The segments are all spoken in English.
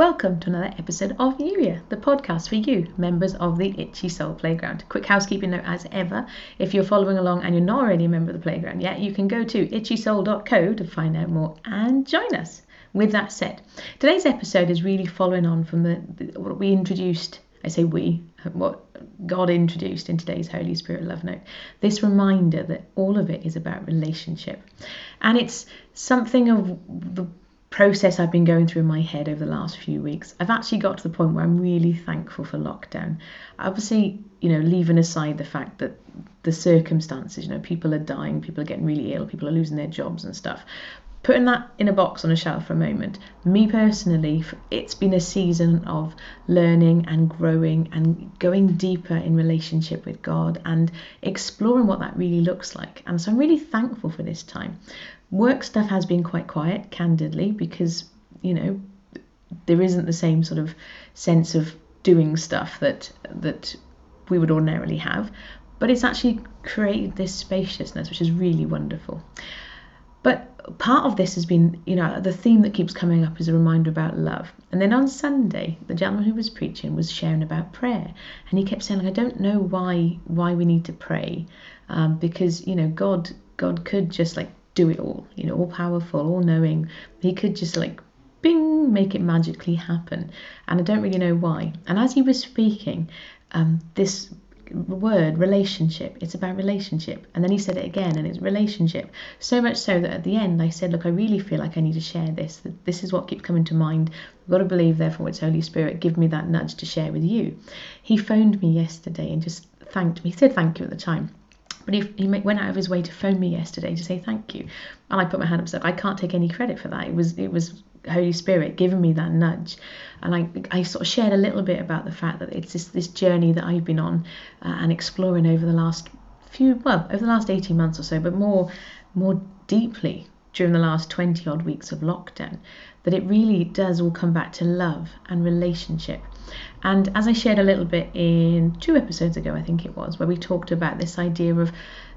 Welcome to another episode of Youier, the podcast for you, members of the Itchy Soul Playground. Quick housekeeping note as ever if you're following along and you're not already a member of the playground yet, you can go to itchysoul.co to find out more and join us. With that said, today's episode is really following on from the, the what we introduced. I say we, uh, what God introduced in today's Holy Spirit Love Note. This reminder that all of it is about relationship. And it's something of the process I've been going through in my head over the last few weeks, I've actually got to the point where I'm really thankful for lockdown. Obviously, you know, leaving aside the fact that the circumstances, you know, people are dying, people are getting really ill, people are losing their jobs and stuff. Putting that in a box on a shelf for a moment, me personally, it's been a season of learning and growing and going deeper in relationship with God and exploring what that really looks like. And so I'm really thankful for this time. Work stuff has been quite quiet, candidly, because, you know, there isn't the same sort of sense of doing stuff that that we would ordinarily have. But it's actually created this spaciousness, which is really wonderful. But part of this has been, you know, the theme that keeps coming up is a reminder about love. And then on Sunday, the gentleman who was preaching was sharing about prayer, and he kept saying, "I don't know why why we need to pray, um, because you know God God could just like do it all, you know, all powerful, all knowing. He could just like bing, make it magically happen. And I don't really know why. And as he was speaking, um, this word relationship it's about relationship. And then he said it again and it's relationship. So much so that at the end i said look i really feel like i need to share this. This is what keeps coming to mind. I've got to believe therefore it's holy spirit. Give me that nudge to share with you. He phoned me yesterday and just thanked me. He said thank you at the time but he, he went out of his way to phone me yesterday to say thank you, and I put my hand up. So I can't take any credit for that. It was it was Holy Spirit giving me that nudge, and I I sort of shared a little bit about the fact that it's this this journey that I've been on uh, and exploring over the last few well over the last 18 months or so, but more more deeply during the last 20 odd weeks of lockdown that it really does all come back to love and relationship and as I shared a little bit in two episodes ago, I think it was, where we talked about this idea of,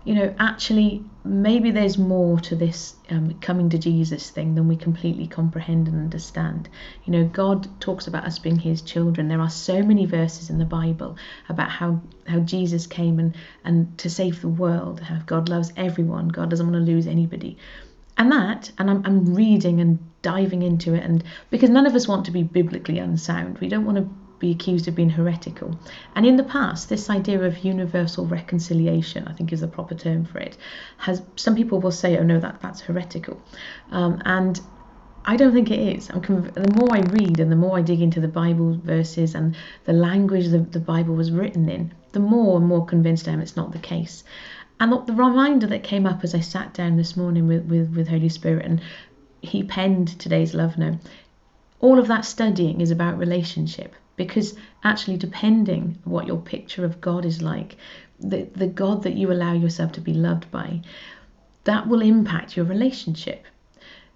you know, actually maybe there's more to this um, coming to Jesus thing than we completely comprehend and understand. You know, God talks about us being His children. There are so many verses in the Bible about how how Jesus came and and to save the world. How God loves everyone. God doesn't want to lose anybody. And that, and I'm, I'm reading and diving into it, and because none of us want to be biblically unsound, we don't want to be accused of being heretical. And in the past, this idea of universal reconciliation, I think is the proper term for it, has some people will say, oh no, that that's heretical, um, and I don't think it is. I'm conv- the more I read and the more I dig into the Bible verses and the language that the Bible was written in, the more and more convinced I am it's not the case. And the reminder that came up as I sat down this morning with, with, with Holy Spirit and he penned today's love note, all of that studying is about relationship because actually depending what your picture of God is like, the, the God that you allow yourself to be loved by, that will impact your relationship.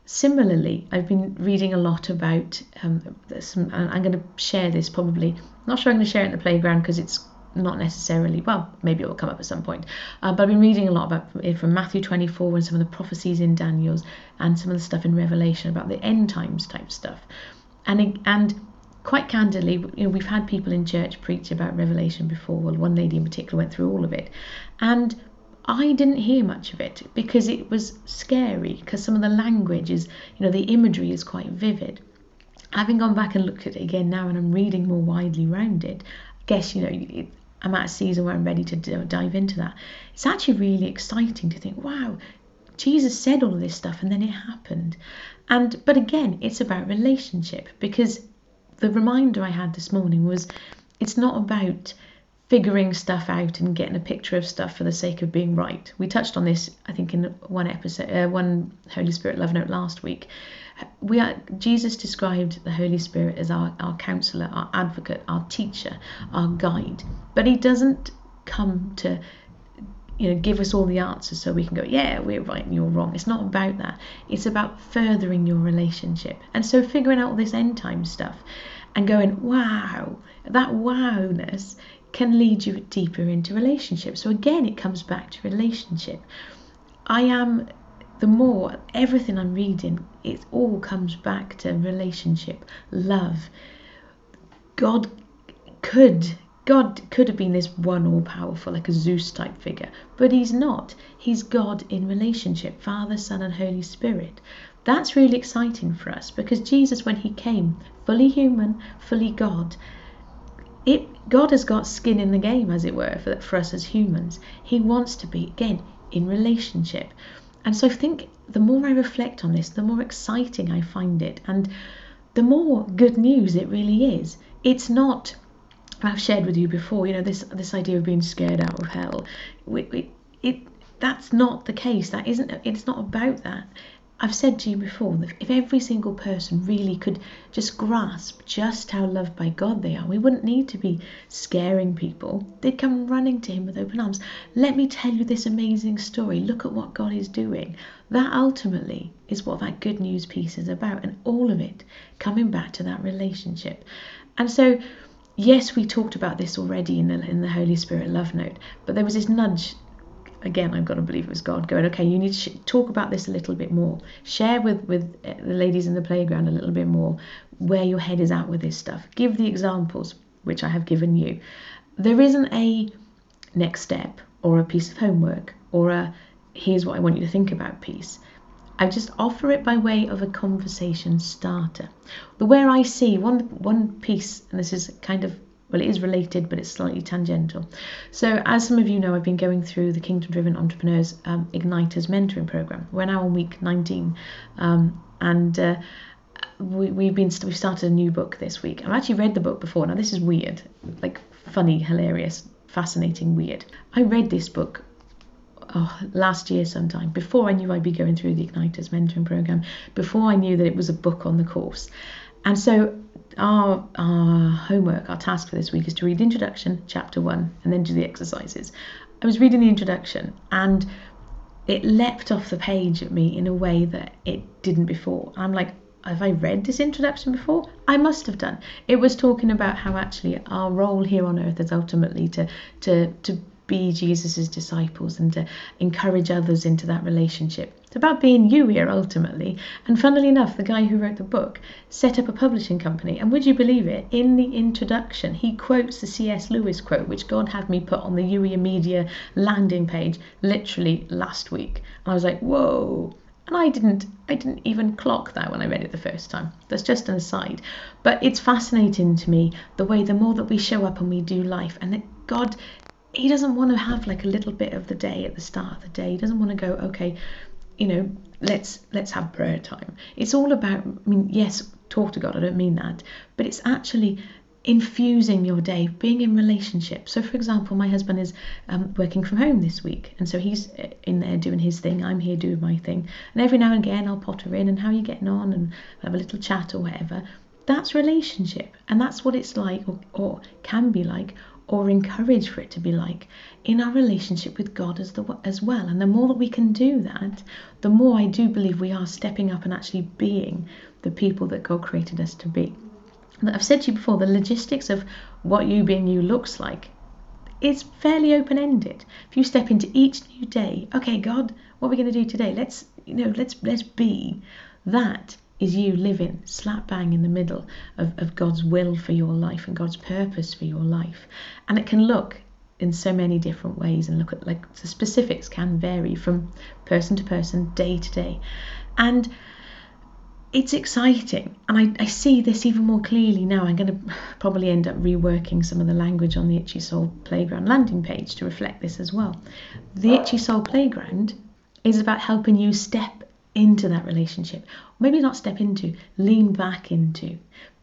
Similarly, I've been reading a lot about um, some, I'm going to share this probably. I'm not sure I'm going to share it in the playground because it's not necessarily well maybe it will come up at some point uh, but i've been reading a lot about it from matthew 24 and some of the prophecies in daniel's and some of the stuff in revelation about the end times type stuff and and quite candidly, you know, we've had people in church preach about Revelation before. Well, one lady in particular went through all of it, and I didn't hear much of it because it was scary. Because some of the language is, you know, the imagery is quite vivid. Having gone back and looked at it again now, and I'm reading more widely around it, I guess you know. It, I'm at a season where I'm ready to dive into that. It's actually really exciting to think, wow, Jesus said all of this stuff and then it happened. And but again, it's about relationship because the reminder I had this morning was it's not about figuring stuff out and getting a picture of stuff for the sake of being right. We touched on this, I think, in one episode, uh, one Holy Spirit love note last week. We are Jesus described the Holy Spirit as our, our counselor, our advocate, our teacher, our guide. But he doesn't come to you know give us all the answers so we can go yeah we're right and you're wrong it's not about that it's about furthering your relationship and so figuring out all this end time stuff and going wow that wowness can lead you deeper into relationship so again it comes back to relationship i am the more everything I'm reading, it all comes back to relationship, love. God could God could have been this one all powerful, like a Zeus type figure, but he's not. He's God in relationship, Father, Son, and Holy Spirit. That's really exciting for us because Jesus, when he came, fully human, fully God, it God has got skin in the game, as it were, for, for us as humans. He wants to be, again, in relationship. And so I think the more I reflect on this, the more exciting I find it, and the more good news it really is. It's not I've shared with you before, you know, this this idea of being scared out of hell. We, we, it that's not the case. That isn't. It's not about that. I've said to you before that if every single person really could just grasp just how loved by God they are, we wouldn't need to be scaring people. They'd come running to Him with open arms. Let me tell you this amazing story. Look at what God is doing. That ultimately is what that good news piece is about, and all of it coming back to that relationship. And so, yes, we talked about this already in the in the Holy Spirit love note, but there was this nudge again, I've got to believe it was God going, okay, you need to sh- talk about this a little bit more. Share with, with uh, the ladies in the playground a little bit more where your head is at with this stuff. Give the examples, which I have given you. There isn't a next step or a piece of homework or a here's what I want you to think about piece. I just offer it by way of a conversation starter. The where I see one one piece, and this is kind of well, it is related, but it's slightly tangential. So, as some of you know, I've been going through the Kingdom Driven Entrepreneurs um, Igniters mentoring program. We're now on week 19, um, and uh, we, have been we've started a new book this week. I've actually read the book before. Now, this is weird, like funny, hilarious, fascinating, weird. I read this book oh, last year sometime before I knew I'd be going through the Igniters mentoring program, before I knew that it was a book on the course. And so our, homework, our task for this week is to read the introduction, chapter one, and then do the exercises. I was reading the introduction and it leapt off the page at me in a way that it didn't before. I'm like, have I read this introduction before? I must have done. It was talking about how actually our role here on earth is ultimately to to to be Jesus's disciples and to encourage others into that relationship. It's about being you here ultimately. And funnily enough, the guy who wrote the book set up a publishing company. And would you believe it? In the introduction, he quotes the C.S. Lewis quote, which God had me put on the Youier Media landing page literally last week. And I was like, whoa. And I didn't I didn't even clock that when I read it the first time. That's just an aside. But it's fascinating to me the way the more that we show up and we do life and that God he doesn't want to have like a little bit of the day at the start of the day. He doesn't want to go, okay, you know, let's let's have prayer time. It's all about I mean, yes, talk to God, I don't mean that, but it's actually infusing your day, being in relationship. So, for example, my husband is um, working from home this week, and so he's uh, in there doing his thing. I'm here doing my thing, and every now and again I'll potter in and how are you getting on, and have a little chat or whatever. That's relationship, and that's what it's like, or, or can be like, or encourage for it to be like in our relationship with God as, the, as well. And the more that we can do that, the more I do believe we are stepping up and actually being the people that God created us to be. I've said to you before, the logistics of what you being you looks like is fairly open ended. If you step into each new day, okay, God, what are we going to do today? Let's, you know, let's let's be. That is you living slap bang in the middle of, of God's will for your life and God's purpose for your life. And it can look in so many different ways and look at like the specifics can vary from person to person, day to day. And it's exciting and I, I see this even more clearly now. I'm going to probably end up reworking some of the language on the Itchy Soul Playground landing page to reflect this as well. The Itchy Soul Playground is about helping you step into that relationship. Maybe not step into, lean back into.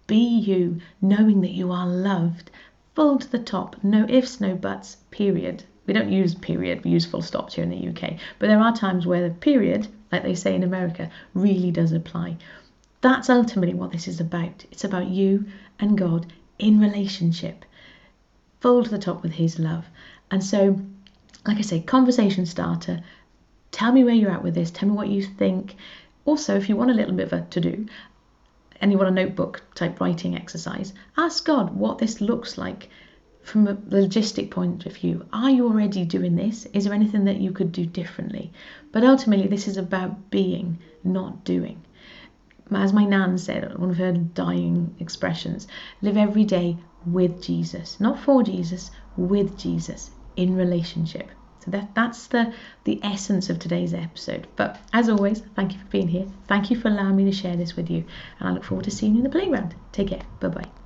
Be you, knowing that you are loved, full to the top, no ifs, no buts, period. We don't use period, we use full stops here in the UK, but there are times where the period, like they say in America, really does apply. That's ultimately what this is about. It's about you and God in relationship, full to the top with His love. And so, like I say, conversation starter, Tell me where you're at with this. Tell me what you think. Also, if you want a little bit of a to do and you want a notebook type writing exercise, ask God what this looks like from a logistic point of view, are you already doing this? Is there anything that you could do differently? But ultimately, this is about being, not doing. As my nan said, one of her dying expressions live every day with Jesus, not for Jesus, with Jesus in relationship. So that that's the the essence of today's episode. But as always, thank you for being here. Thank you for allowing me to share this with you, and I look forward to seeing you in the playground. Take care. Bye bye.